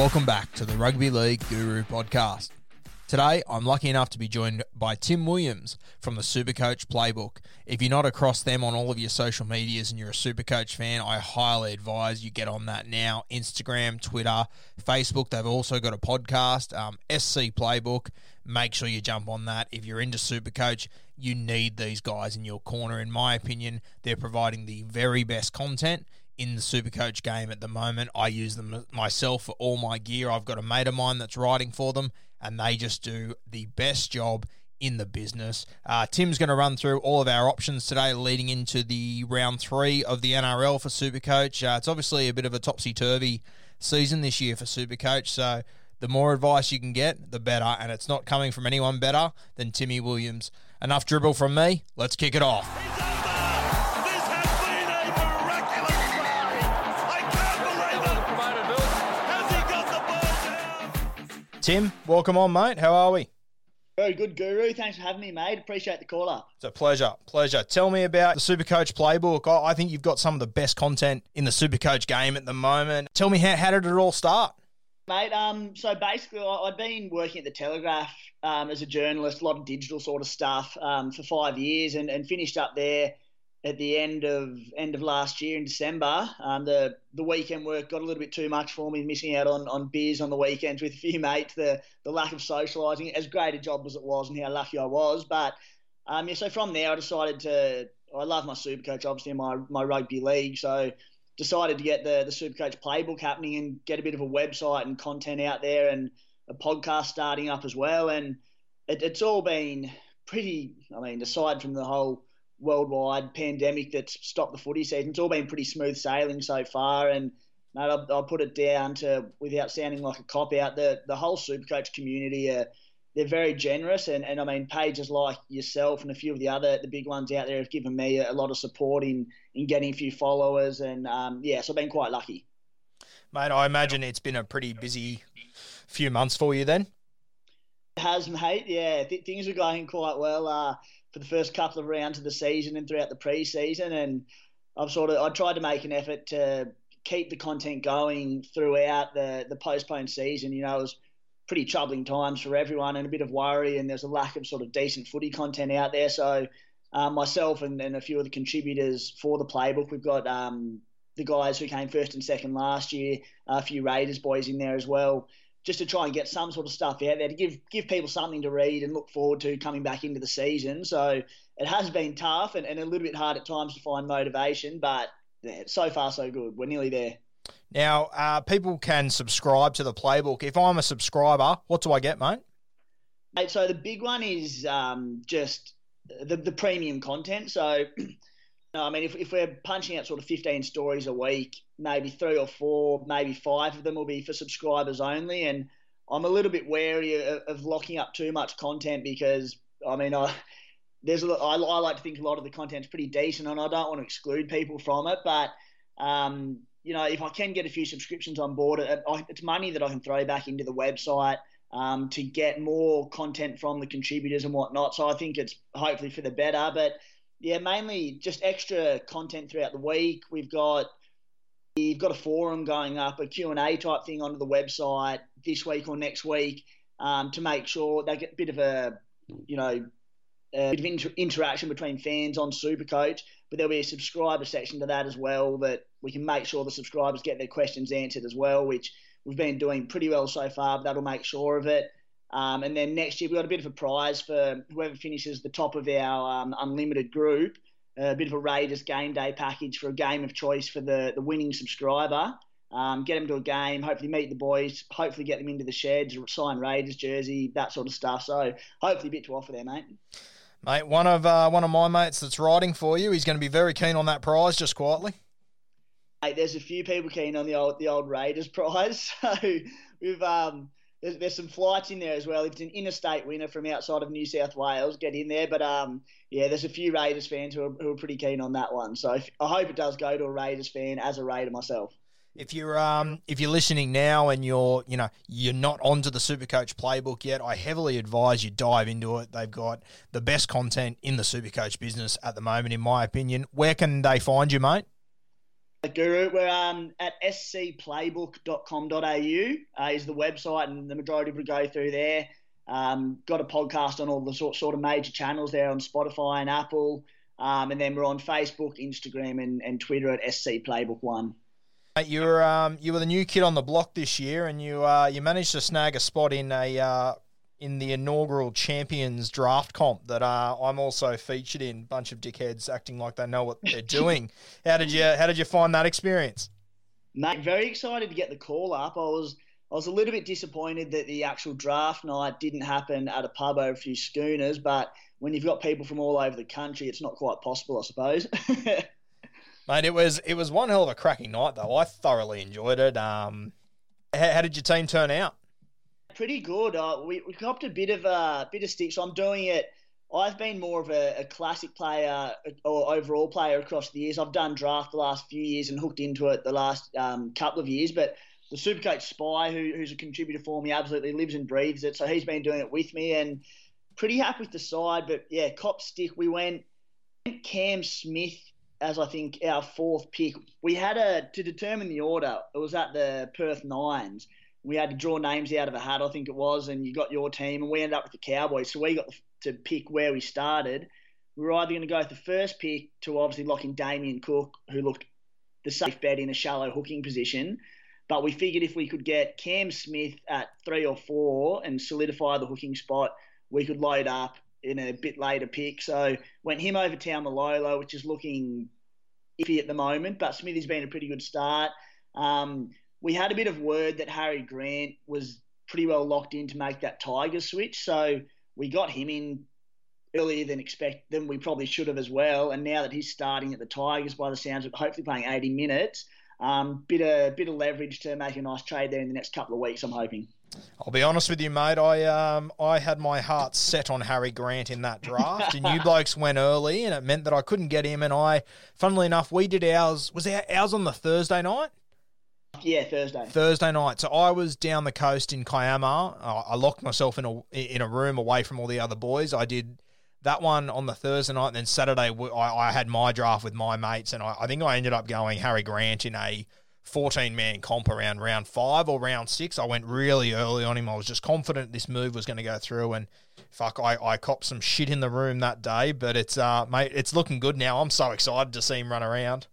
Welcome back to the Rugby League Guru podcast. Today, I'm lucky enough to be joined by Tim Williams from the Supercoach Playbook. If you're not across them on all of your social medias and you're a Supercoach fan, I highly advise you get on that now. Instagram, Twitter, Facebook. They've also got a podcast, um, SC Playbook. Make sure you jump on that. If you're into Supercoach, you need these guys in your corner. In my opinion, they're providing the very best content in the Supercoach game at the moment. I use them myself for all my gear. I've got a mate of mine that's riding for them, and they just do the best job in the business. Uh, Tim's going to run through all of our options today leading into the round three of the NRL for Supercoach. Uh, it's obviously a bit of a topsy turvy season this year for Supercoach, so the more advice you can get, the better, and it's not coming from anyone better than Timmy Williams. Enough dribble from me. Let's kick it off. Tim, welcome on, mate. How are we? Very good, Guru. Thanks for having me, mate. Appreciate the call up. It's a pleasure. Pleasure. Tell me about the Supercoach playbook. I think you've got some of the best content in the Supercoach game at the moment. Tell me how, how did it all start? Mate, um, so basically, I'd been working at the Telegraph um, as a journalist, a lot of digital sort of stuff um, for five years, and, and finished up there at the end of end of last year in December. Um, the the weekend work got a little bit too much for me, missing out on, on beers on the weekends with a few mates. The the lack of socialising, as great a job as it was, and how lucky I was, but um, yeah. So from there, I decided to. I love my super coach, obviously, in my my rugby league. So decided to get the the super coach playbook happening and get a bit of a website and content out there and a podcast starting up as well. And it, it's all been pretty. I mean, aside from the whole worldwide pandemic that's stopped the footy season, it's all been pretty smooth sailing so far. And mate, I'll, I'll put it down to without sounding like a cop out, the the whole Supercoach community are. They're very generous, and, and I mean pages like yourself and a few of the other the big ones out there have given me a, lot of support in in getting a few followers, and um, yeah, so I've been quite lucky. Mate, I imagine it's been a pretty busy few months for you then. It has, mate. Yeah, th- things are going quite well uh, for the first couple of rounds of the season and throughout the pre-season, and I've sort of I tried to make an effort to keep the content going throughout the the postponed season. You know, it was pretty troubling times for everyone and a bit of worry, and there's a lack of sort of decent footy content out there. So um, myself and, and a few of the contributors for the playbook, we've got um, the guys who came first and second last year, a few Raiders boys in there as well, just to try and get some sort of stuff out there to give give people something to read and look forward to coming back into the season. So it has been tough and, and a little bit hard at times to find motivation, but yeah, so far so good. We're nearly there. Now, uh, people can subscribe to the playbook. If I'm a subscriber, what do I get, mate? Mate, so the big one is um, just the, the premium content. So No, I mean, if, if we're punching out sort of 15 stories a week, maybe three or four, maybe five of them will be for subscribers only. And I'm a little bit wary of, of locking up too much content because, I mean, I, there's a, I, I like to think a lot of the content's pretty decent and I don't want to exclude people from it. But, um, you know, if I can get a few subscriptions on board, it, it's money that I can throw back into the website. Um, to get more content from the contributors and whatnot. So I think it's hopefully for the better. But yeah, mainly just extra content throughout the week. We've got we've got a forum going up, a Q&A type thing onto the website this week or next week um, to make sure they get a bit of a, you know, a bit of inter- interaction between fans on Supercoach. But there'll be a subscriber section to that as well that we can make sure the subscribers get their questions answered as well, which we've been doing pretty well so far. But that'll make sure of it. Um, and then next year we've got a bit of a prize for whoever finishes the top of our um, unlimited group, a bit of a Raiders game day package for a game of choice for the, the winning subscriber. Um, get them to a game, hopefully meet the boys, hopefully get them into the sheds, sign Raiders jersey, that sort of stuff. So hopefully a bit to offer there, mate. Mate, one of uh, one of my mates that's riding for you, he's going to be very keen on that prize, just quietly. Mate, there's a few people keen on the old the old Raiders prize. So we've um, there's, there's some flights in there as well. If it's an interstate winner from outside of New South Wales, get in there. But um, yeah, there's a few Raiders fans who are, who are pretty keen on that one. So if, I hope it does go to a Raiders fan as a Raider myself. If you're um if you're listening now and you're you know you're not onto the Supercoach playbook yet, I heavily advise you dive into it. They've got the best content in the Supercoach business at the moment, in my opinion. Where can they find you, mate? Guru, we're um, at scplaybook.com.au uh, is the website, and the majority would go through there. Um, got a podcast on all the sort, sort of major channels there on Spotify and Apple. Um, and then we're on Facebook, Instagram, and, and Twitter at SC Playbook One. You were um, you were the new kid on the block this year, and you uh, you managed to snag a spot in a uh, in the inaugural champions draft comp that uh, I'm also featured in. Bunch of dickheads acting like they know what they're doing. how did you How did you find that experience? Mate, very excited to get the call up. I was I was a little bit disappointed that the actual draft night didn't happen at a pub over a few schooners, but when you've got people from all over the country, it's not quite possible, I suppose. Mate, it was it was one hell of a cracking night though. I thoroughly enjoyed it. Um, how, how did your team turn out? Pretty good. Uh, we we copped a bit of a bit of stick, so I'm doing it. I've been more of a, a, classic player or overall player across the years. I've done draft the last few years and hooked into it the last um, couple of years. But the Supercoach Spy, who, who's a contributor for me, absolutely lives and breathes it. So he's been doing it with me and pretty happy with the side. But yeah, cop stick. We went Cam Smith as I think our fourth pick. We had a to determine the order. It was at the Perth Nines we had to draw names out of a hat, I think it was, and you got your team, and we ended up with the Cowboys. So we got to pick where we started. We were either going to go with the first pick to obviously lock in Damien Cook, who looked the safe bet in a shallow hooking position. But we figured if we could get Cam Smith at three or four and solidify the hooking spot, we could load up in a bit later pick. So went him over Taumalolo, which is looking iffy at the moment, but Smithy's been a pretty good start. Um, we had a bit of word that Harry Grant was pretty well locked in to make that Tiger switch. So we got him in earlier than expect than we probably should have as well. And now that he's starting at the Tigers, by the sounds of hopefully playing 80 minutes, um, bit of bit of leverage to make a nice trade there in the next couple of weeks. I'm hoping. I'll be honest with you, mate. I um I had my heart set on Harry Grant in that draft, and you blokes went early, and it meant that I couldn't get him. And I, funnily enough, we did ours. Was ours on the Thursday night? Yeah, Thursday. Thursday night. So I was down the coast in Kiama. I locked myself in a in a room away from all the other boys. I did that one on the Thursday night, and then Saturday I, I had my draft with my mates, and I, I think I ended up going Harry Grant in a 14 man comp around round five or round six. I went really early on him. I was just confident this move was going to go through, and fuck, I, I copped some shit in the room that day. But it's uh, mate, it's looking good now. I'm so excited to see him run around.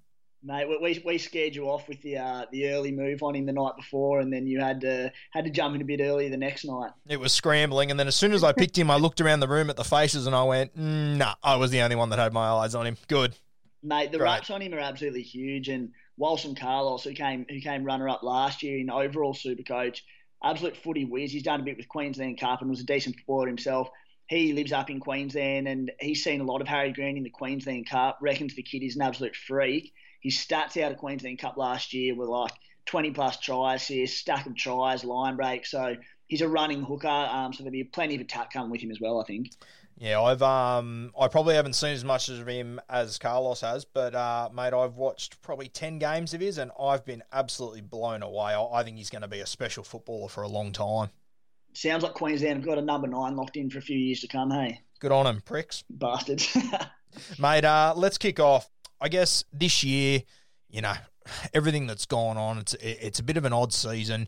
Mate, we, we scared you off with the uh, the early move on him the night before, and then you had to had to jump in a bit early the next night. It was scrambling, and then as soon as I picked him, I looked around the room at the faces, and I went, "Nah, I was the only one that had my eyes on him." Good, mate. The Great. on him are absolutely huge, and Walson Carlos, who came who came runner up last year in overall Super Coach, absolute footy whiz. He's done a bit with Queensland Cup and was a decent footballer himself. he lives up in Queensland and he's seen a lot of Harry Green in the Queensland Cup. Reckons the kid is an absolute freak. His stats out of Queensland Cup last year were like 20 plus tries here, stack of tries, line break. So he's a running hooker. Um, so there'll be plenty of attack coming with him as well, I think. Yeah, I've um I probably haven't seen as much of him as Carlos has, but uh, mate, I've watched probably ten games of his, and I've been absolutely blown away. I, I think he's going to be a special footballer for a long time. Sounds like Queensland have got a number nine locked in for a few years to come. Hey, good on him, pricks, bastards, mate. Uh, let's kick off. I guess this year, you know, everything that's gone on, it's it's a bit of an odd season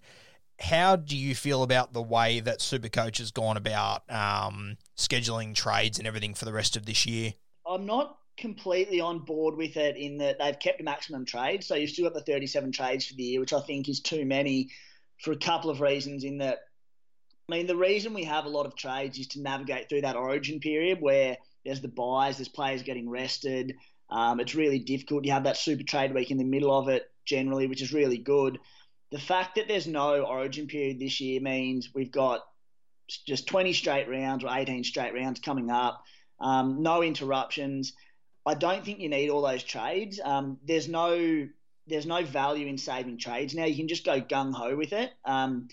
how do you feel about the way that Supercoach has gone about um, scheduling trades and everything for the rest of this year? I'm not completely on board with it in that they've kept a maximum trade. So you've still got the 37 trades for the year, which I think is too many for a couple of reasons. In that, I mean, the reason we have a lot of trades is to navigate through that origin period where there's the byes, there's players getting rested. Um, it's really difficult. You have that super trade week in the middle of it generally, which is really good the fact that there's no origin period this year means we've got just 20 straight rounds or 18 straight rounds coming up, um, no interruptions. I don't think you need all those trades. Um, there's no there's no value in saving trades now. You can just go gung ho with it. Um,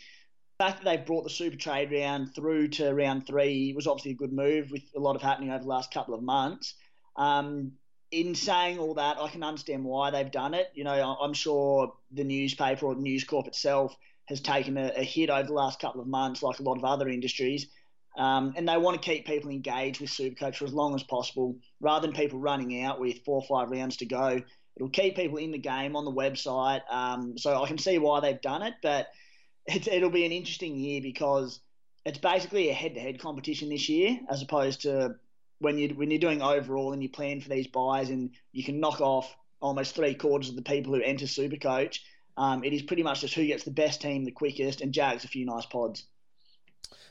the fact that they've brought the super trade round through to round three was obviously a good move with a lot of happening over the last couple of months. Um, in saying all that, I can understand why they've done it. You know, I'm sure the newspaper or News Corp itself has taken a, a hit over the last couple of months, like a lot of other industries. Um, and they want to keep people engaged with Supercoach for as long as possible, rather than people running out with four or five rounds to go. It'll keep people in the game on the website. Um, so I can see why they've done it, but it, it'll be an interesting year because it's basically a head-to-head competition this year, as opposed to when you when you're doing overall and you plan for these byes and you can knock off almost three quarters of the people who enter Supercoach, um, it is pretty much just who gets the best team the quickest and jags a few nice pods.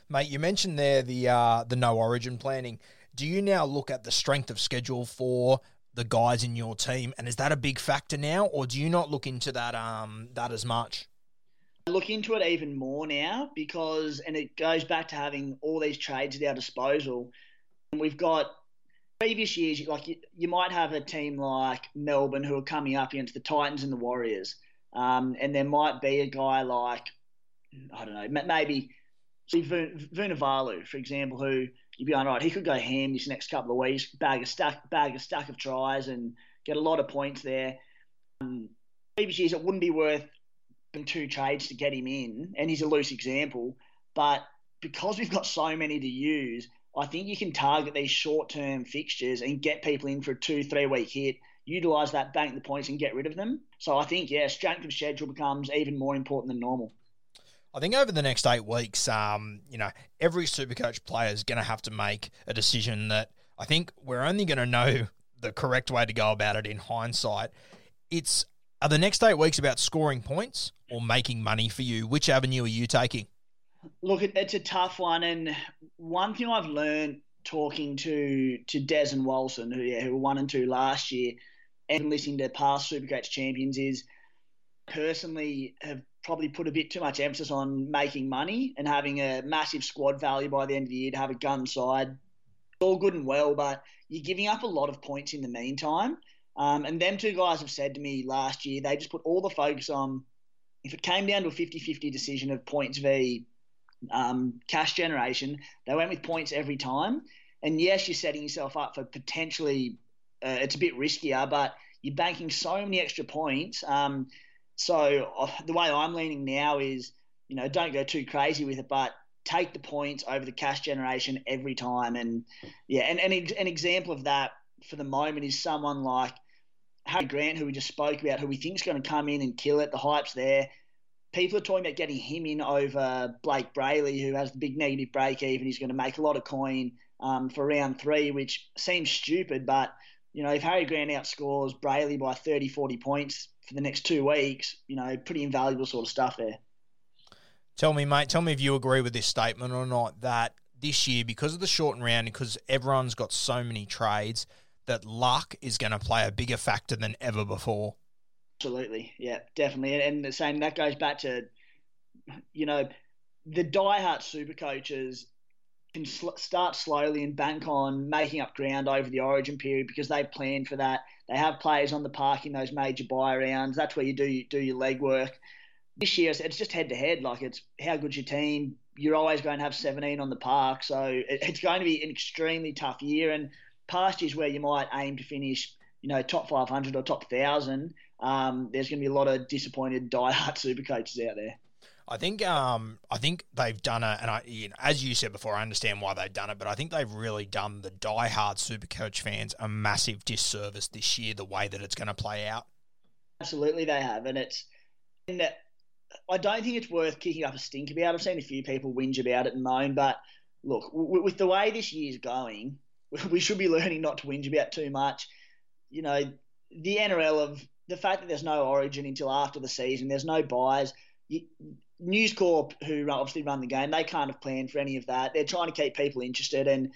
Mate, you mentioned there the uh, the no origin planning. Do you now look at the strength of schedule for the guys in your team, and is that a big factor now, or do you not look into that um, that as much? I look into it even more now because, and it goes back to having all these trades at our disposal. We've got previous years, like you, you, might have a team like Melbourne who are coming up against the Titans and the Warriors, um, and there might be a guy like I don't know, maybe Vunivalu, for example, who you'd be on right. He could go ham this next couple of weeks, bag a stack, bag a stack of tries, and get a lot of points there. Um, previous years, it wouldn't be worth two trades to get him in, and he's a loose example, but because we've got so many to use, I think you can target these short term fixtures and get people in for a two, three week hit, utilize that, bank the points, and get rid of them. So I think, yeah, strength of schedule becomes even more important than normal. I think over the next eight weeks, um, you know, every Supercoach player is going to have to make a decision that I think we're only going to know the correct way to go about it in hindsight. It's are the next eight weeks about scoring points or making money for you? Which avenue are you taking? Look, it's a tough one, and one thing I've learned talking to to Des and Walson, who yeah, who were one and two last year, and listening to past Supercoach champions, is personally have probably put a bit too much emphasis on making money and having a massive squad value by the end of the year to have a gun side. It's all good and well, but you're giving up a lot of points in the meantime. Um, and them two guys have said to me last year, they just put all the focus on if it came down to a 50 50 decision of points v um, cash generation. They went with points every time. And yes, you're setting yourself up for potentially, uh, it's a bit riskier, but you're banking so many extra points. Um, so uh, the way I'm leaning now is, you know, don't go too crazy with it, but take the points over the cash generation every time. And yeah, and, and an example of that for the moment is someone like Harry Grant, who we just spoke about, who we think is going to come in and kill it. The hype's there people are talking about getting him in over Blayke Brailey, who has the big negative break even. He's going to make a lot of coin um, for round three, which seems stupid, but you know, if Harry Grant outscores Brailey by 30, 40 points for the next two weeks, you know, pretty invaluable sort of stuff there. Tell me, mate, tell me if you agree with this statement or not that this year, because of the shortened round, because everyone's got so many trades, that luck is going to play a bigger factor than ever before. Absolutely, yeah, definitely, and the same that goes back to, you know, the diehard super coaches can sl- start slowly and bank on making up ground over the origin period because they plan for that. They have players on the park in those major bye rounds. That's where you do do your legwork. This year, it's just head to head. Like it's how good's your team. You're always going to have 17 on the park, so it's going to be an extremely tough year. And past years where you might aim to finish, you know, top 500 or top 1,000, um, there's going to be a lot of disappointed diehard super coaches out there. I think um, I think they've done it, and I, you know, as you said before, I understand why they've done it, but I think they've really done the die-hard Supercoach fans a massive disservice this year. The way that it's going to play out. Absolutely, they have, and it's and I don't think it's worth kicking up a stink about. I've seen a few people whinge about it and moan, but look, with the way this year's going, we should be learning not to whinge about too much. You know, the NRL of the fact that there's no origin until after the season, there's no byes. News Corp, who obviously run the game, they can't have planned for any of that. They're trying to keep people interested. And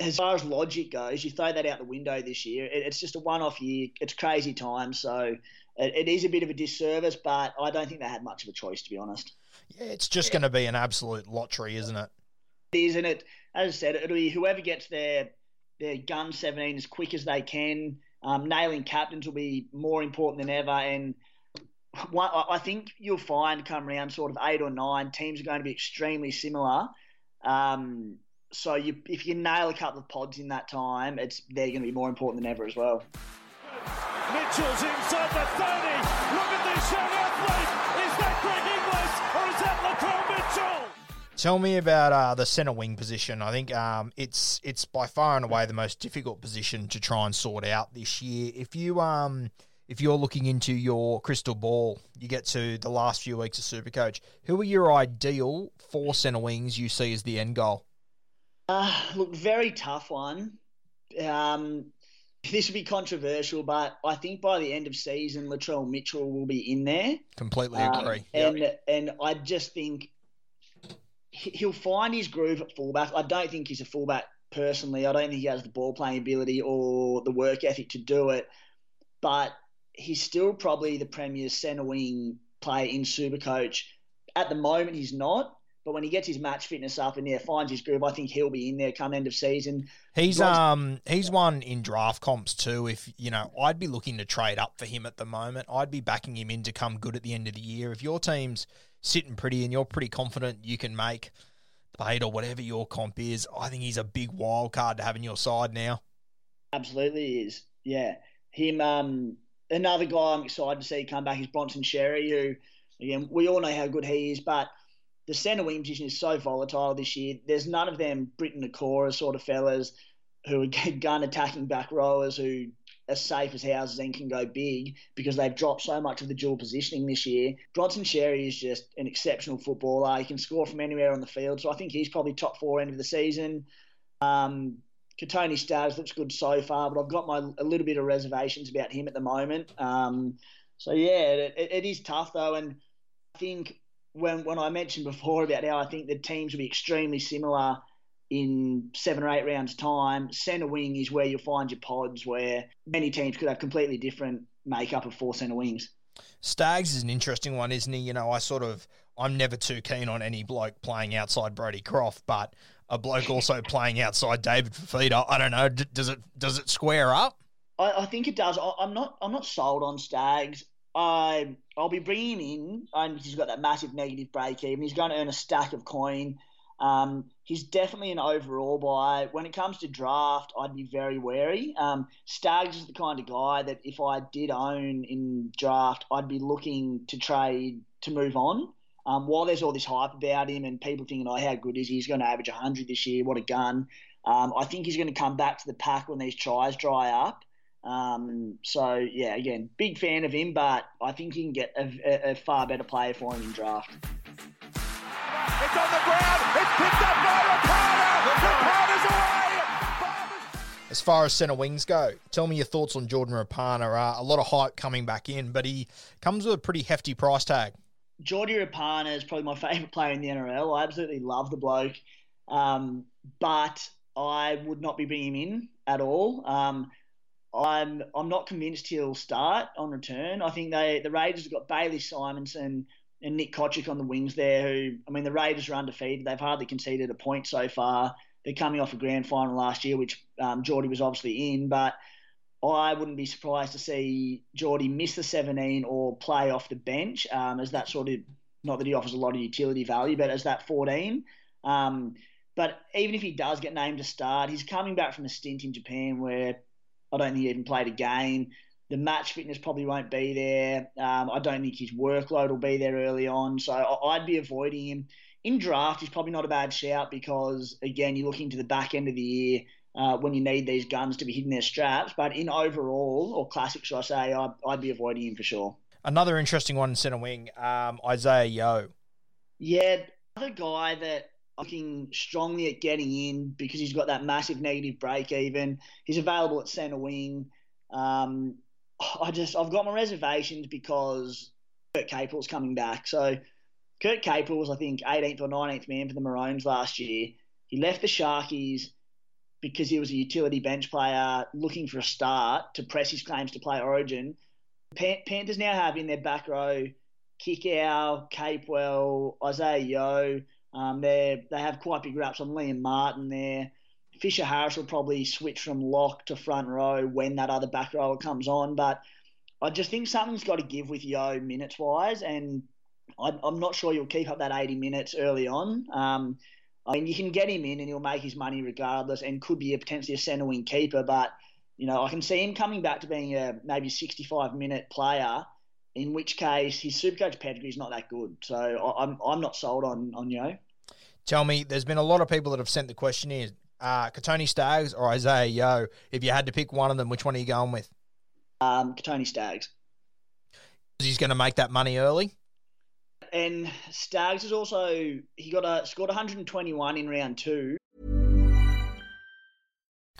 as far as logic goes, you throw that out the window this year. It's just a one off year. It's crazy time. So it is a bit of a disservice, but I don't think they had much of a choice, to be honest. Yeah, it's just yeah. going to be an absolute lottery, isn't it? It is, and it, as I said, it'll be whoever gets their their gun 17 as quick as they can. Um, nailing captains will be more important than ever, and I think you'll find come around sort of eight or nine teams are going to be extremely similar. Um, so you, if you nail a couple of pods in that time, it's they're going to be more important than ever as well. Mitchell's inside the 30. Look at this young athlete. Tell me about uh, the centre wing position. I think um, it's it's by far and away the most difficult position to try and sort out this year. If you um, if you're looking into your crystal ball, you get to the last few weeks of Supercoach. Who are your ideal four centre wings you see as the end goal? Uh, look, very tough one. Um, this will be controversial, but I think by the end of season, Latrell Mitchell will be in there. Completely agree. Um, and yep. and I just think he'll find his groove at fullback. I don't think he's a fullback personally. I don't think he has the ball playing ability or the work ethic to do it. But he's still probably the premier centre wing player in Supercoach. At the moment, he's not. But when he gets his match fitness up and yeah finds his groove, I think he'll be in there come end of season. He's um he's one in draft comps too. If you know, I'd be looking to trade up for him at the moment. I'd be backing him in to come good at the end of the year. If your team's sitting pretty and you're pretty confident you can make the eight or whatever your comp is, I think he's a big wild card to have in your side now. Absolutely is. Yeah. Him um another guy I'm excited to see come back is Bronson Xerri, who again we all know how good he is, but the centre wing position is so volatile this year. There's none of them Briton Nikora sort of fellas who are gun attacking back rowers who are safe as houses and can go big because they've dropped so much of the dual positioning this year. Bronson Xerri is just an exceptional footballer. He can score from anywhere on the field, so I think he's probably top four end of the season. Um, Kotoni Staggs looks good so far, but I've got my a little bit of reservations about him at the moment. Um, so yeah, it, it is tough though, and I think when when I mentioned before about how I think the teams will be extremely similar in seven or eight rounds time, centre wing is where you'll find your pods where many teams could have completely different makeup of four centre wings. Staggs is an interesting one, isn't he? You know, I sort of I'm never too keen on any bloke playing outside Brodie Croft, but a bloke also playing outside David Fifita. I don't know. does it does it square up? I, I think it does. I, am not I'm not sold on Staggs. I I'll be bringing in, and he's got that massive negative break even. He's going to earn a stack of coin. Um, he's definitely an overall buy. When it comes to draft, I'd be very wary. Um, Staggs is the kind of guy that if I did own in draft, I'd be looking to trade to move on. Um, while there's all this hype about him and people thinking, oh, how good is he? He's going to average 100 this year. What a gun. Um, I think he's going to come back to the pack when these tries dry up. Um, so, yeah, again, big fan of him, but I think you can get a, a, a far better player for him in draft. It's on the ground. It's picked up by Rapana. Away. As far as centre wings go, tell me your thoughts on Jordan Rapana. Uh, a lot of hype coming back in, but he comes with a pretty hefty price tag. Jordy Rapana is probably my favourite player in the NRL. I absolutely love the bloke, um, but I would not be bringing him in at all. Um, I'm I'm not convinced he'll start on return. I think they the Raiders have got Bailey Simonsson and Nick Cotric on the wings there. Who I mean, the Raiders are undefeated. They've hardly conceded a point so far. they're coming off a grand final last year, which um, Geordie was obviously in, but I wouldn't be surprised to see Geordie miss the 17 or play off the bench um, as that sort of, not that he offers a lot of utility value, but as that 14. Um, but even if he does get named to start, he's coming back from a stint in Japan where I don't think he even played a game. The match fitness probably won't be there. Um, I don't think his workload will be there early on. So I'd be avoiding him. In draft, he's probably not a bad shout because, again, you're looking to the back end of the year uh, when you need these guns to be hitting their straps. But in overall, or classic, should I say, I'd, I'd be avoiding him for sure. Another interesting one in centre wing, um, Isaah Yeo. Yeah, another guy that looking strongly at getting in because he's got that massive negative break even. He's available at centre wing. Um, I just I've got my reservations because Kurt Capewell's coming back. So Kurt Capewell was I think 18th or 19th man for the Maroons last year. He left the Sharkies because he was a utility bench player looking for a start to press his claims to play Origin. Panthers now have in their back row Kikau, Capewell, Isaah Yeo. Um, they they have quite big raps on Liam Martin there. Fisher Harris will probably switch from lock to front row when that other back rower comes on. But I just think something's got to give with Yeo minutes wise, and I, am not sure you'll keep up that 80 minutes early on. Um, I mean, you can get him in and he'll make his money regardless, and could be a potentially a centre wing keeper. But you know, I can see him coming back to being a maybe 65 minute player. In which case, his Supercoach pedigree is not that good. So I'm I'm not sold on on Yeo. Tell me, there's been a lot of people that have sent the question uh, Kotoni Staggs or Isaah Yeo. If you had to pick one of them, which one are you going with? Um, Kotoni Staggs. He's going to make that money early and Staggs is also he got a scored 121 in round two.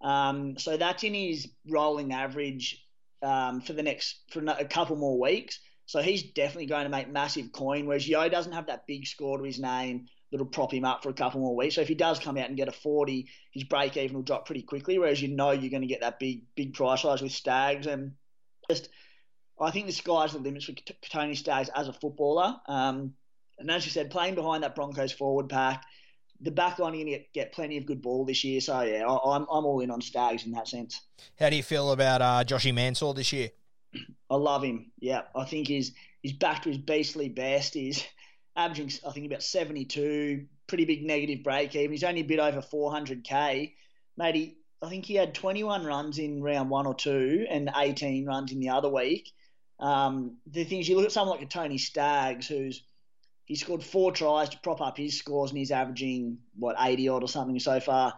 Um, so that's in his rolling average um, for the next for a couple more weeks. So he's definitely going to make massive coin. Whereas Yeo doesn't have that big score to his name that'll prop him up for a couple more weeks. So if he does come out and get a 40, his break even will drop pretty quickly. Whereas you know you're going to get that big big price rise with Staggs and just I think the sky's the limits for Tony Staggs as a footballer. Um, and as you said, playing behind that Broncos forward pack, the back line to get, plenty of good ball this year. So yeah, I, am I'm all in on Staggs in that sense. How do you feel about uh, Joshy Mansour this year? I love him. Yeah, I think he's he's back to his beastly best. He's averaging, I think, about 72, pretty big negative break even. He's only a bit over 400k. Mate, he, I think he had 21 runs in round one or two and 18 runs in the other week. Um, the things you look at someone like a Tony Staggs, who's he scored four tries to prop up his scores and he's averaging what 80 odd or something so far.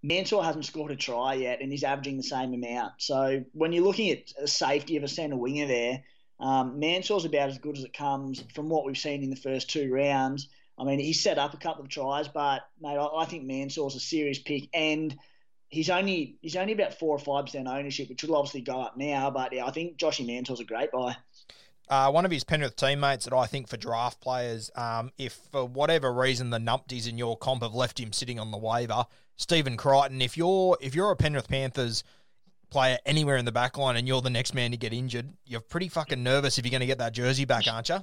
Mansour hasn't scored a try yet and he's averaging the same amount. So when you're looking at the safety of a centre winger there, um, Mansour's about as good as it comes from what we've seen in the first two rounds. I mean, he set up a couple of tries, but mate, I, I think Mansour's a serious pick, and he's only he's only about four or five percent ownership, which will obviously go up now. But yeah, I think Joshy Mansour's a great buy. Uh, one of his Penrith teammates that I think for draft players, um, if for whatever reason the numpties in your comp have left him sitting on the waiver, Stephen Crichton. If you're if you're a Penrith Panthers player anywhere in the back line and you're the next man to get injured, you're pretty fucking nervous if you're going to get that jersey back, aren't you?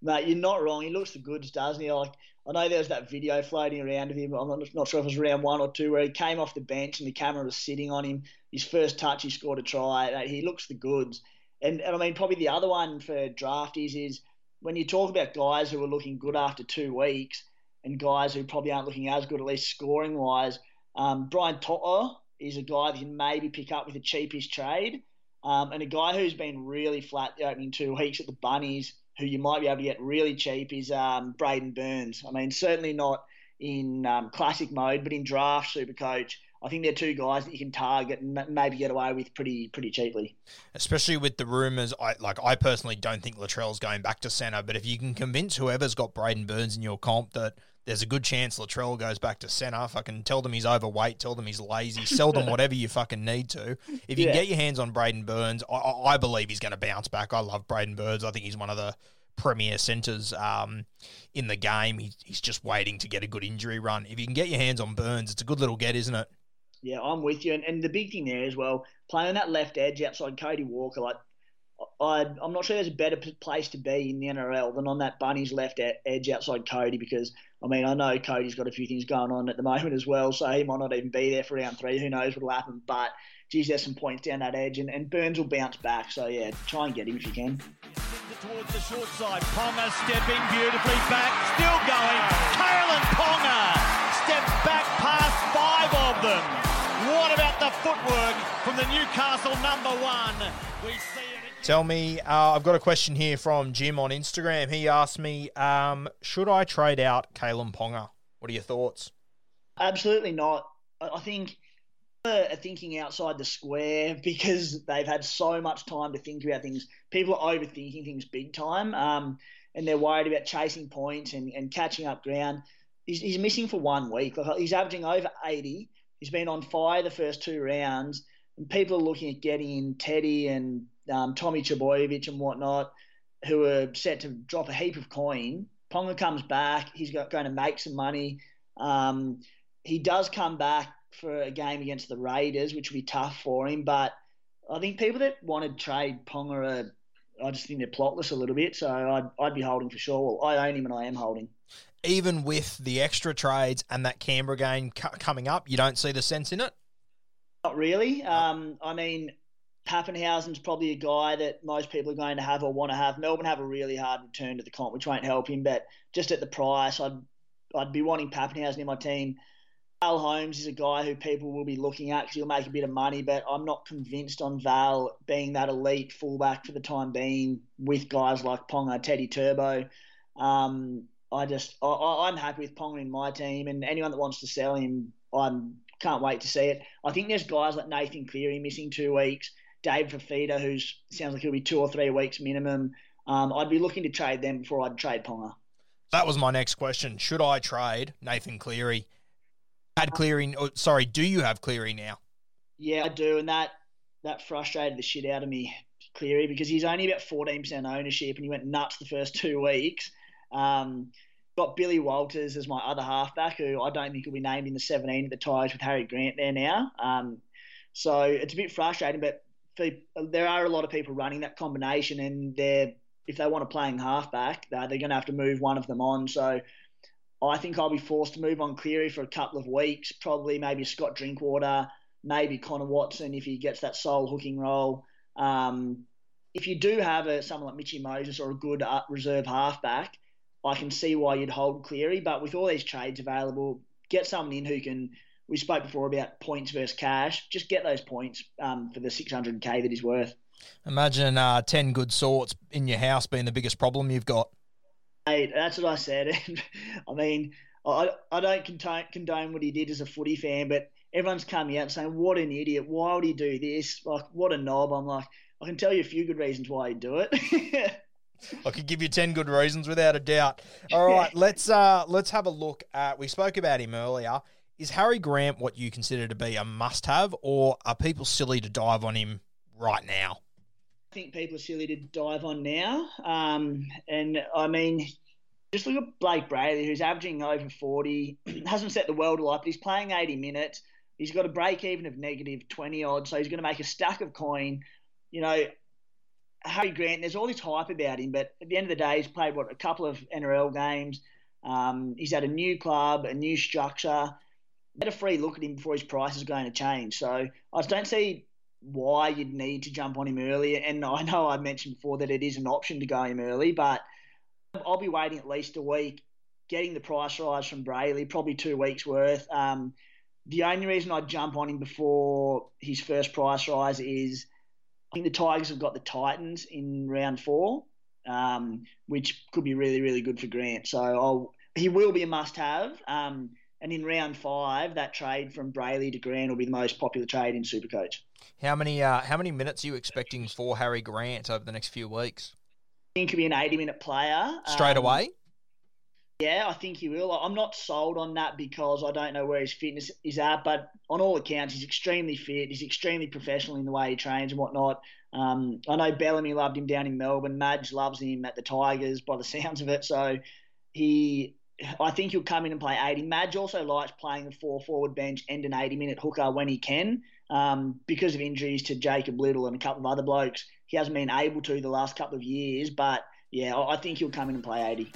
Mate, you're not wrong. He looks the goods, doesn't he? Like I know there's that video floating around of him. I'm not, not sure if it was round one or two where he came off the bench and the camera was sitting on him. His first touch, he scored a try. He looks the goods. And, and I mean, probably the other one for drafties is when you talk about guys who are looking good after two weeks and guys who probably aren't looking as good, at least scoring wise. Um, Brian To'o is a guy that you can maybe pick up with a cheapest trade. Um, and a guy who's been really flat the opening two weeks at the Bunnies, who you might be able to get really cheap, is um, Braidon Burns. I mean, certainly not in um, classic mode, but in draft super coach, I think they're two guys that you can target and maybe get away with pretty pretty cheaply. Especially with the rumours, I like I personally don't think Latrell's going back to centre, but if you can convince whoever's got Braidon Burns in your comp that there's a good chance Latrell goes back to centre. Fucking tell them he's overweight, tell them he's lazy, sell them whatever you fucking need to. If you yeah. can get your hands on Braidon Burns, I, I believe he's going to bounce back. I love Braidon Burns. I think he's one of the premier centres um, in the game. He, he's just waiting to get a good injury run. If you can get your hands on Burns, it's a good little get, isn't it? Yeah, I'm with you. And, and the big thing there as well, playing that left edge outside Cody Walker, like I, I'm not sure there's a better place to be in the NRL than on that Bunnies left edge outside Cody because, I mean, I know Cody's got a few things going on at the moment as well, so he might not even be there for round three. Who knows what'll happen? But, geez, there's some points down that edge, and, and Burns will bounce back. So, yeah, try and get him if you can. Towards the short side, Ponga stepping beautifully back, still going. Kalyn Ponga steps back five of them. What about the footwork from the Newcastle number one? We see Tell me, uh, I've got a question here from Jim on Instagram. He asked me, um, should I trade out Kalyn Ponga? What are your thoughts? Absolutely not. I think are thinking outside the square because they've had so much time to think about things. People are overthinking things big time, um, and they're worried about chasing points and, and catching up ground. He's, he's missing for one week. He's averaging over 80. He's been on fire the first two rounds, and people are looking at getting in Teddy and um, Tommy Trbojevic and whatnot, who are set to drop a heap of coin. Ponga comes back. He's got, going to make some money. Um, he does come back for a game against the Raiders, which will be tough for him. But I think people that want to trade Ponga are, I just think they're plotless a little bit. So I'd, I'd be holding for sure. Well I own him and I am holding. Even with the extra trades and that Canberra game coming up, you don't see the sense in it? Not really. Um, I mean, Papenhuyzen's probably a guy that most people are going to have or want to have. Melbourne have a really hard return to the comp, which won't help him. But just at the price, I'd I'd be wanting Papenhuyzen in my team. Val Holmes is a guy who people will be looking at because he'll make a bit of money, but I'm not convinced on Val being that elite fullback for the time being with guys like Ponga, Teddy Turbo. Um, I just I, am happy with Ponga in my team, and anyone that wants to sell him, I can't wait to see it. I think there's guys like Nathan Cleary missing two weeks. Dave Fifita, who sounds like he'll be two or three weeks minimum. Um, I'd be looking to trade them before I'd trade Ponga. That was my next question. Should I trade Nathan Cleary? Had Cleary? Oh, sorry, do you have Cleary now? Yeah, I do, and that that frustrated the shit out of me, Cleary, because he's only about fourteen percent ownership, and he went nuts the first two weeks. Um, got Billy Walters as my other halfback, who I don't think will be named in the 17 at the Tigers with Harry Grant there now. Um, so it's a bit frustrating, but there are a lot of people running that combination, and they're if they want to play in halfback, they're, they're going to have to move one of them on. So I think I'll be forced to move on Cleary for a couple of weeks, probably maybe Scott Drinkwater, maybe Connor Watson if he gets that sole hooking role. Um, if you do have a, someone like Mitchy Moses or a good uh, reserve halfback, I can see why you'd hold Cleary. But with all these trades available, get someone in who can we spoke before about points versus cash. Just get those points um, for the 600k that he's worth. Imagine uh, 10 good sorts in your house being the biggest problem you've got. Hey, that's what I said. I mean, I, I don't condone, condone what he did as a footy fan, but everyone's coming out saying, what an idiot. Why would he do this? Like, what a knob. I'm like, I can tell you a few good reasons why he'd do it. I could give you ten good reasons without a doubt. All right, let's uh let's have a look at. We spoke about him earlier. Is Harry Grant what you consider to be a must have, or are people silly to dive on him right now? I think people are silly to dive on now. Um, and I mean, just look at Blayke Brailey, who's averaging over 40, hasn't set the world alight, but he's playing 80 minutes. He's got a break even of negative 20 odd, so he's going to make a stack of coin. You know, Harry Grant, there's all this hype about him, but at the end of the day, he's played, what, a couple of NRL games. Um, he's had a new club, a new structure get a free look at him before his price is going to change. So I don't see why you'd need to jump on him early. And I know I mentioned before that it is an option to go him early, but I'll be waiting at least a week, getting the price rise from Brailey, probably two weeks worth. Um, the only reason I'd jump on him before his first price rise is I think the Tigers have got the Titans in round four, um, which could be really, really good for Grant. So I'll, he will be a must have. Um, And in round five, that trade from Brailey to Grant will be the most popular trade in Supercoach. How many uh, how many minutes are you expecting for Harry Grant over the next few weeks? I think he'll be an 80 minute player. Straight Um, away? Yeah, I think he will. I'm not sold on that because I don't know where his fitness is at, but on all accounts, he's extremely fit. He's extremely professional in the way he trains and whatnot. Um, I know Bellamy loved him down in Melbourne. Madge loves him at the Tigers by the sounds of it. So he, I think he'll come in and play 80. Madge also likes playing the four forward bench and an 80 minute hooker when he can. Um, because of injuries to Jacob Liddle and a couple of other blokes, he hasn't been able to the last couple of years. But yeah, I think he'll come in and play 80.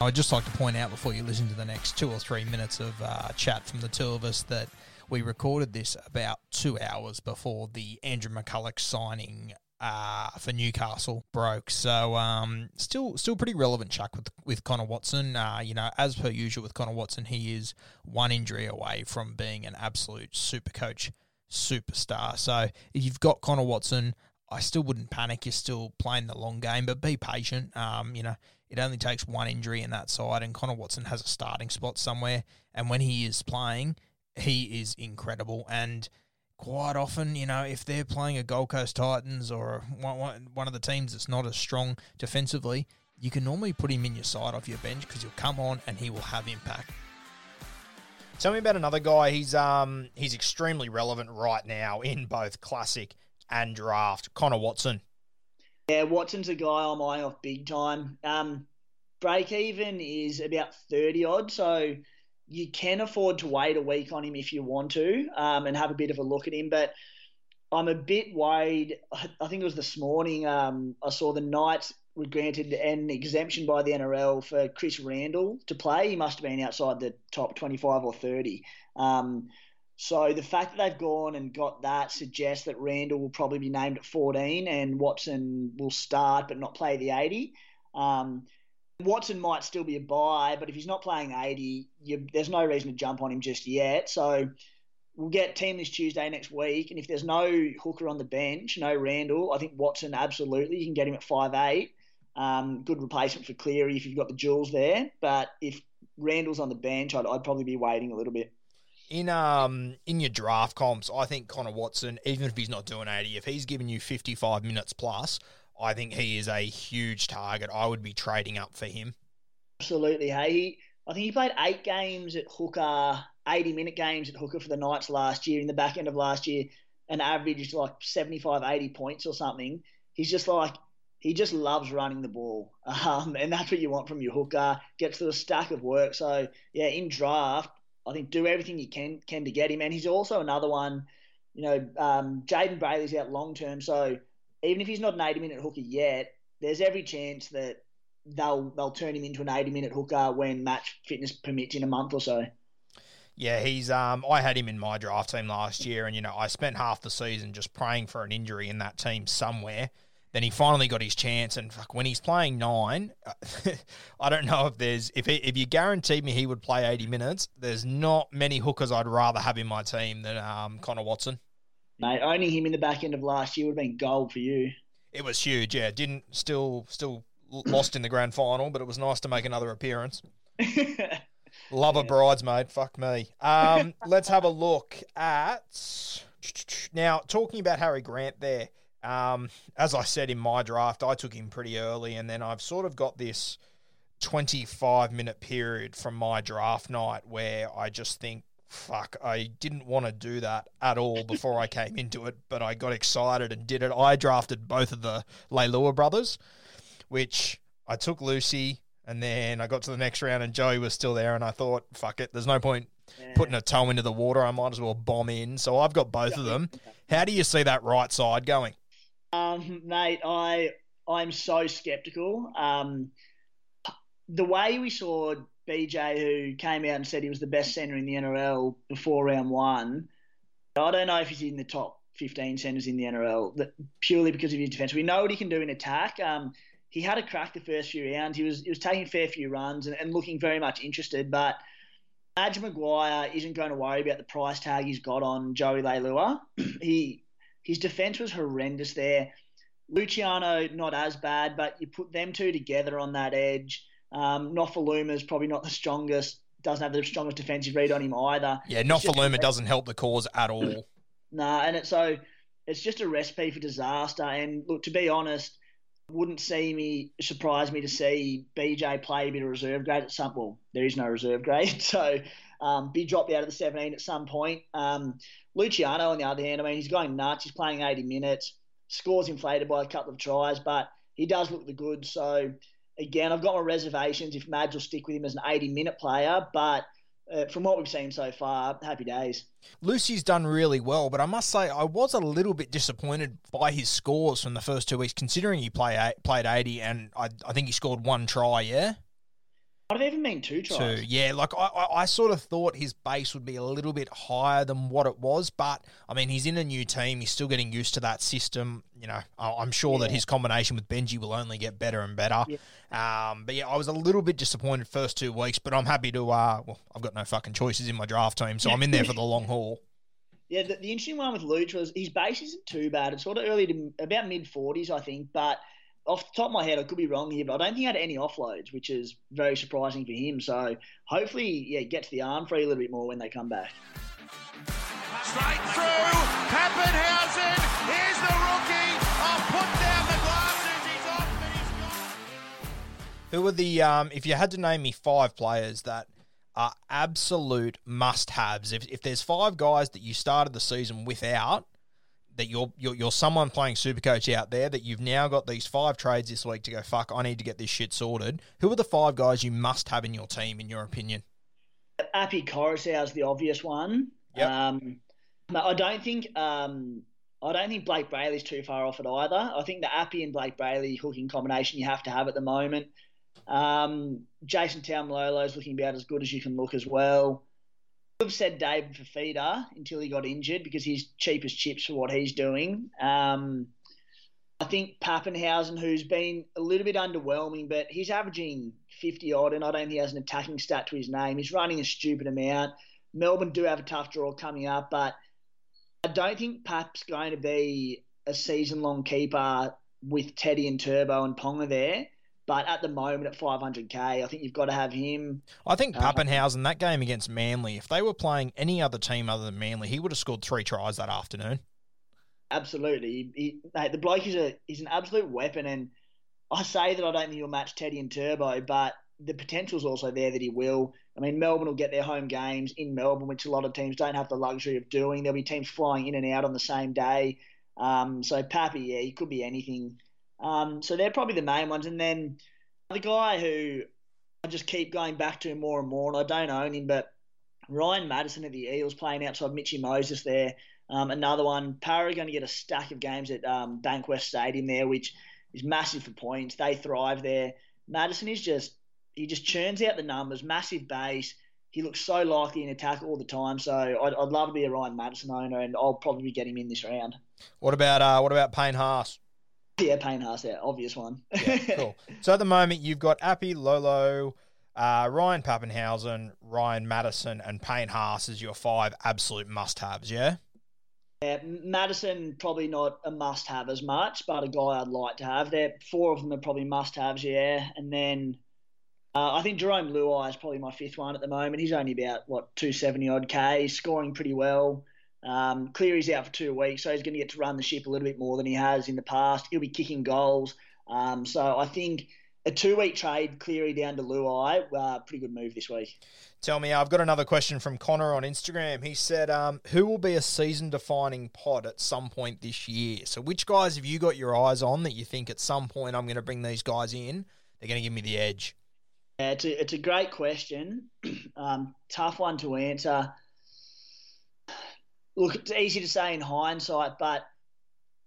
I'd just like to point out before you listen to the next two or three minutes of uh, chat from the two of us that we recorded this about two hours before the Andrew McCullough signing uh, for Newcastle broke. So um, still, still pretty relevant Chuck, with with Connor Watson. Uh, you know, as per usual with Connor Watson, he is one injury away from being an absolute super coach superstar. So if you've got Connor Watson, I still wouldn't panic. You're still playing the long game, but be patient. Um, you know, it only takes one injury in that side, and Connor Watson has a starting spot somewhere. And when he is playing, he is incredible. And quite often, you know, if they're playing a Gold Coast Titans or one of the teams that's not as strong defensively, you can normally put him in your side off your bench because he'll come on and he will have impact. Tell me about another guy. He's um he's extremely relevant right now in both classic and draft. Connor Watson. Yeah, Watson's a guy I'm eyeing off big time. Um, break even is about 30 odd, so you can afford to wait a week on him if you want to um, and have a bit of a look at him. But I'm a bit worried. I think it was this morning um, I saw the Knights were granted an exemption by the NRL for Chris Randall to play. He must have been outside the top 25 or 30. Um, so the fact that they've gone and got that suggests that Randall will probably be named at 14 and Watson will start but not play the 80. Um, Watson might still be a buy, but if he's not playing 80, you, there's no reason to jump on him just yet. So we'll get team this Tuesday next week, and if there's no hooker on the bench, no Randall, I think Watson absolutely you can get him at five eight. Um, good replacement for Cleary if you've got the jewels there. But if Randall's on the bench, I'd, I'd probably be waiting a little bit. In um in your draft comps, I think Connor Watson, even if he's not doing 80, if he's giving you 55 minutes plus, I think he is a huge target. I would be trading up for him. Absolutely. Hey, he, I think he played eight games at hooker, 80 minute games at hooker for the Knights last year. In the back end of last year, an average like 75, 80 points or something. He's just like, he just loves running the ball. Um, and that's what you want from your hooker. Gets to the stack of work. So, yeah, in draft, I think do everything you can can to get him. And he's also another one, you know, um, Jayden Brailey's out long term. So, even if he's not an 80 minute hooker yet, there's every chance that they'll they'll turn him into an 80 minute hooker when match fitness permits in a month or so. Yeah, he's um I had him in my draft team last year and you know, I spent half the season just praying for an injury in that team somewhere. Then he finally got his chance, and fuck, when he's playing nine, I don't know if there's if he, if you guaranteed me he would play eighty minutes. There's not many hookers I'd rather have in my team than um, Connor Watson. Mate, owning him in the back end of last year would have been gold for you. It was huge. Yeah, didn't still still lost in the grand final, but it was nice to make another appearance. Love a bridesmaid. Fuck me. Um, let's have a look at now. Talking about Harry Grant there. Um, as I said in my draft, I took him pretty early, and then I've sort of got this 25 minute period from my draft night where I just think, fuck, I didn't want to do that at all before I came into it, but I got excited and did it. I drafted both of the Leilua brothers, which I took Lucy, and then I got to the next round, and Joey was still there, and I thought, fuck it, there's no point putting a toe into the water. I might as well bomb in. So I've got both of them. How do you see that right side going? Um, mate, I I'm so skeptical. Um, the way we saw BJ, who came out and said he was the best centre in the NRL before round one, I don't know if he's in the top 15 centres in the NRL purely because of his defence. We know what he can do in attack. Um, he had a crack the first few rounds. He was he was taking fair few runs and, and looking very much interested, but. Madge Maguire isn't going to worry about the price tag he's got on Joey Leilua. he his defense was horrendous there. Luciano not as bad, but you put them two together on that edge. Um, is probably not the strongest doesn't have the strongest defensive read on him either. Yeah, Nofoaluma doesn't help the cause at all. nah, and it's so it's just a recipe for disaster. And look, to be honest, wouldn't see me surprise me to see BJ play a bit of reserve grade at some. Well, there is no reserve grade, so um, be dropped out of the 17 at some point. Um, Luciano, on the other hand, I mean, he's going nuts. He's playing 80 minutes, scores inflated by a couple of tries, but he does look the good. So again, I've got my reservations if Mads will stick with him as an 80 minute player, but uh, from what we've seen so far, happy days. Lucy's done really well, but I must say I was a little bit disappointed by his scores from the first two weeks, considering he play, played 80 and I, I think he scored one try, yeah? Might have even been two tries. Two, yeah. Like I, I, I, sort of thought his base would be a little bit higher than what it was, but I mean, he's in a new team. He's still getting used to that system. You know, I'm sure yeah. that his combination with Benji will only get better and better. Yeah. Um, but yeah, I was a little bit disappointed first two weeks, but I'm happy to. Uh, well, I've got no fucking choices in my draft team, so I'm in there for the long haul. Yeah, the, the interesting one with Luch was his base isn't too bad. It's sort of early to about mid 40s, I think, but off the top of my head, I could be wrong here, but I don't think he had any offloads, which is very surprising for him. So hopefully, yeah, get to the arm free a little bit more when they come back. Straight through, Papenhuyzen. Here's the rookie. I'll put down the glasses. He's off, but he's gone. Who are the? Um, if you had to name me five players that are absolute must-haves, if if there's five guys that you started the season without that you're, you're you're someone playing Supercoach out there that you've now got these five trades this week to go fuck. I need to get this shit sorted. Who are the five guys you must have in your team, in your opinion? Api Koroisau is the obvious one. Yep. Um, I don't think um, I don't think Blayke Brailey's too far off it either. I think the Api and Blayke Brailey hooking combination you have to have at the moment. Um, Jason Taumalolo is looking about as good as you can look as well have said David Fifita until he got injured because he's cheap as chips for what he's doing. Um, I think Papenhuyzen, who's been a little bit underwhelming, but he's averaging 50 odd, and I don't think he has an attacking stat to his name. He's running a stupid amount. Melbourne do have a tough draw coming up, but I don't think Pap's going to be a season long keeper with Teddy and Turbo and Ponga there. But at the moment, at 500k, I think you've got to have him. I think Papenhuyzen, that game against Manly, if they were playing any other team other than Manly, he would have scored three tries that afternoon. Absolutely. He, he, the bloke is a he's an absolute weapon, and I say that I don't think he'll match Teddy and Turbo, but the potential's also there that he will. I mean, Melbourne will get their home games in Melbourne, which a lot of teams don't have the luxury of doing. There'll be teams flying in and out on the same day. Um, so Pappy, yeah, he could be anything. Um, so they're probably the main ones. And then the guy who I just keep going back to him more and more, and I don't own him, but Ryan Matterson at the Eels playing outside Mitchy Moses there. Um, another one. Parra are going to get a stack of games at um, Bankwest Stadium there, which is massive for points. They thrive there. Matterson is just he just churns out the numbers, massive base. He looks so likely in attack all the time. So I'd, I'd love to be a Ryan Matterson owner, and I'll probably get him in this round. What about uh, what about Payne Haas? Yeah, Payne Haas, yeah, obvious one. yeah, cool. So at the moment, you've got Appy, Lolo, uh, Ryan Papenhuyzen, Ryan Matterson, and Payne Haas as your five absolute must-haves, yeah? Yeah, Matterson probably not a must-have as much, but a guy I'd like to have. There, four of them are probably must-haves, yeah. And then uh, I think Jarome Luai is probably my fifth one at the moment. He's only about what two seventy odd k, He's scoring pretty well. Um, Cleary's out for two weeks, so he's going to get to run the ship a little bit more than he has in the past. He'll be kicking goals. Um, so I think a two week trade, Cleary down to Luai, uh, pretty good move this week. Tell me, I've got another question from Connor on Instagram. He said, um, Who will be a season defining pod at some point this year? So, which guys have you got your eyes on that you think at some point I'm going to bring these guys in? They're going to give me the edge. Yeah, it's a, it's a great question. um, tough one to answer look, it's easy to say in hindsight, but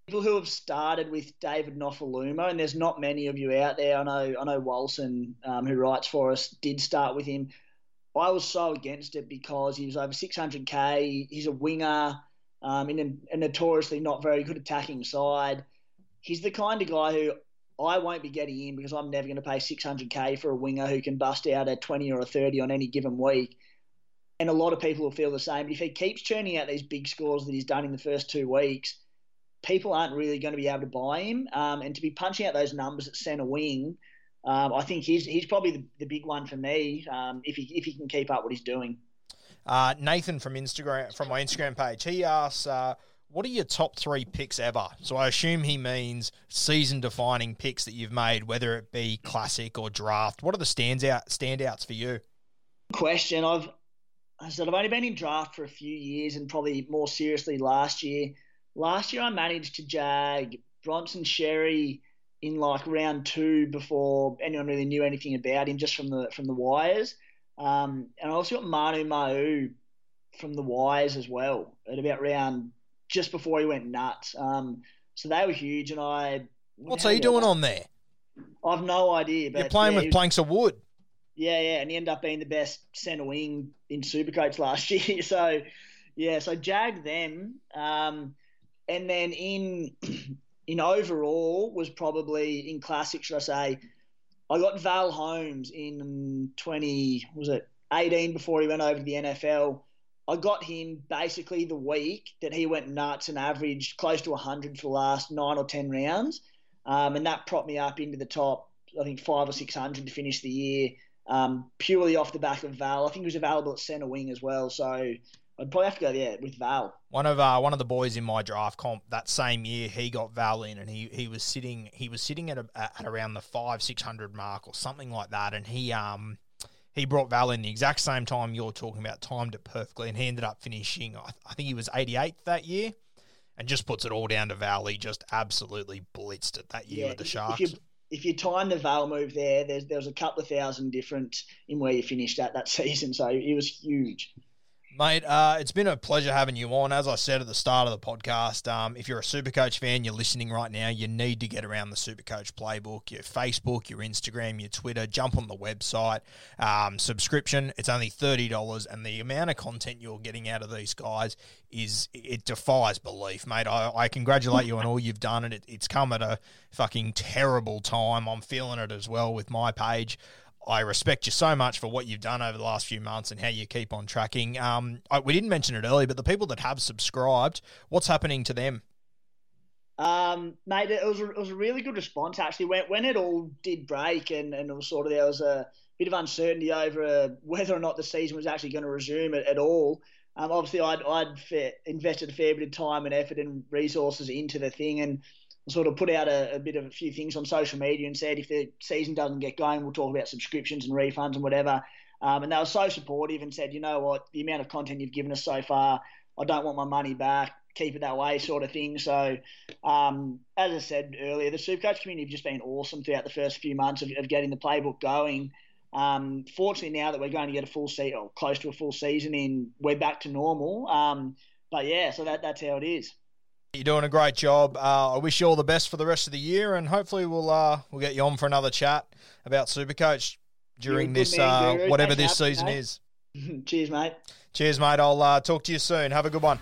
people who have started with David Nofoaluma, and there's not many of you out there. I know, I know Walson, um, who writes for us, did start with him. I was so against it because he was over 600k. He's a winger um, in a, a notoriously not very good attacking side. He's the kind of guy who I won't be getting in because I'm never going to pay 600k for a winger who can bust out a 20 or a 30 on any given week and a lot of people will feel the same. But if he keeps churning out these big scores that he's done in the first two weeks, people aren't really going to be able to buy him. Um, and to be punching out those numbers at centre wing, um, I think he's he's probably the, the big one for me um, if he if he can keep up what he's doing. Uh, Nathan from Instagram from my Instagram page, he asks, uh, "What are your top three picks ever?" So I assume he means season-defining picks that you've made, whether it be classic or draft. What are the stands out standouts for you? Question: I've I said I've only been in draft for a few years, and probably more seriously last year. Last year I managed to jag Bronson Xerri in like round two before anyone really knew anything about him, just from the from the wires. Um, and I also got Manu Ma'u from the wires as well at about round just before he went nuts. Um, so they were huge, and I. What's he doing on there? I've no idea. But You're playing yeah, with was- planks of wood. Yeah, yeah, and he ended up being the best centre wing in Supercoach last year. So, yeah, so jagged them, um, and then in in overall was probably in classic, should I say? I got Val Holmes in twenty was it eighteen before he went over to the NFL. I got him basically the week that he went nuts and averaged close to 100 for the last nine or 10 rounds. Um, and that propped me up into the top, I think, five or 600 to finish the year um, purely off the back of Val. I think he was available at centre wing as well, so I'd probably have to go yeah with Val. One of uh, one of the boys in my draft comp that same year, he got Val in, and he, he was sitting he was sitting at, a, at around the five six hundred mark or something like that, and he um he brought Val in the exact same time you're talking about, timed it perfectly, and he ended up finishing. I, I think he was 88th that year, and just puts it all down to Val. He just absolutely blitzed it that year with the Sharks. If you, time the Val move there, there's there was a couple of thousand different in where you finished at that season, so it was huge. Mate, uh, it's been a pleasure having you on. As I said at the start of the podcast, um, if you're a Supercoach fan, you're listening right now, you need to get around the Supercoach playbook, your Facebook, your Instagram, your Twitter. Jump on the website. Um, subscription, it's only $30, and the amount of content you're getting out of these guys is it defies belief, mate. I, I congratulate you on all you've done, and it, it's come at a fucking terrible time. I'm feeling it as well with my page. I respect you so much for what you've done over the last few months and how you keep on tracking. Um, I, we didn't mention it earlier, but the people that have subscribed, what's happening to them? Um, mate, it was a, it was a really good response actually. When when it all did break and, and it was sort of there was a bit of uncertainty over uh, whether or not the season was actually going to resume at, at all. Um, obviously, I'd I'd fa- invested a fair bit of time and effort and resources into the thing and sort of put out a, a bit of a few things on social media and said if the season doesn't get going, we'll talk about subscriptions and refunds and whatever. Um, and they were so supportive and said, you know what, the amount of content you've given us so far, I don't want my money back. Keep it that way, sort of thing. So, um, as I said earlier, the Supercoach community have just been awesome throughout the first few months of, of getting the playbook going. Um, fortunately, now that we're going to get a full season, or close to a full season in, we're back to normal. Um, but yeah, so that, that's how it is. You're doing a great job. Uh, I wish you all the best for the rest of the year, and hopefully we'll uh, we'll get you on for another chat about Supercoach during this man, uh, whatever Thanks this season is. Cheers, mate. Cheers, mate. I'll uh, talk to you soon. Have a good one.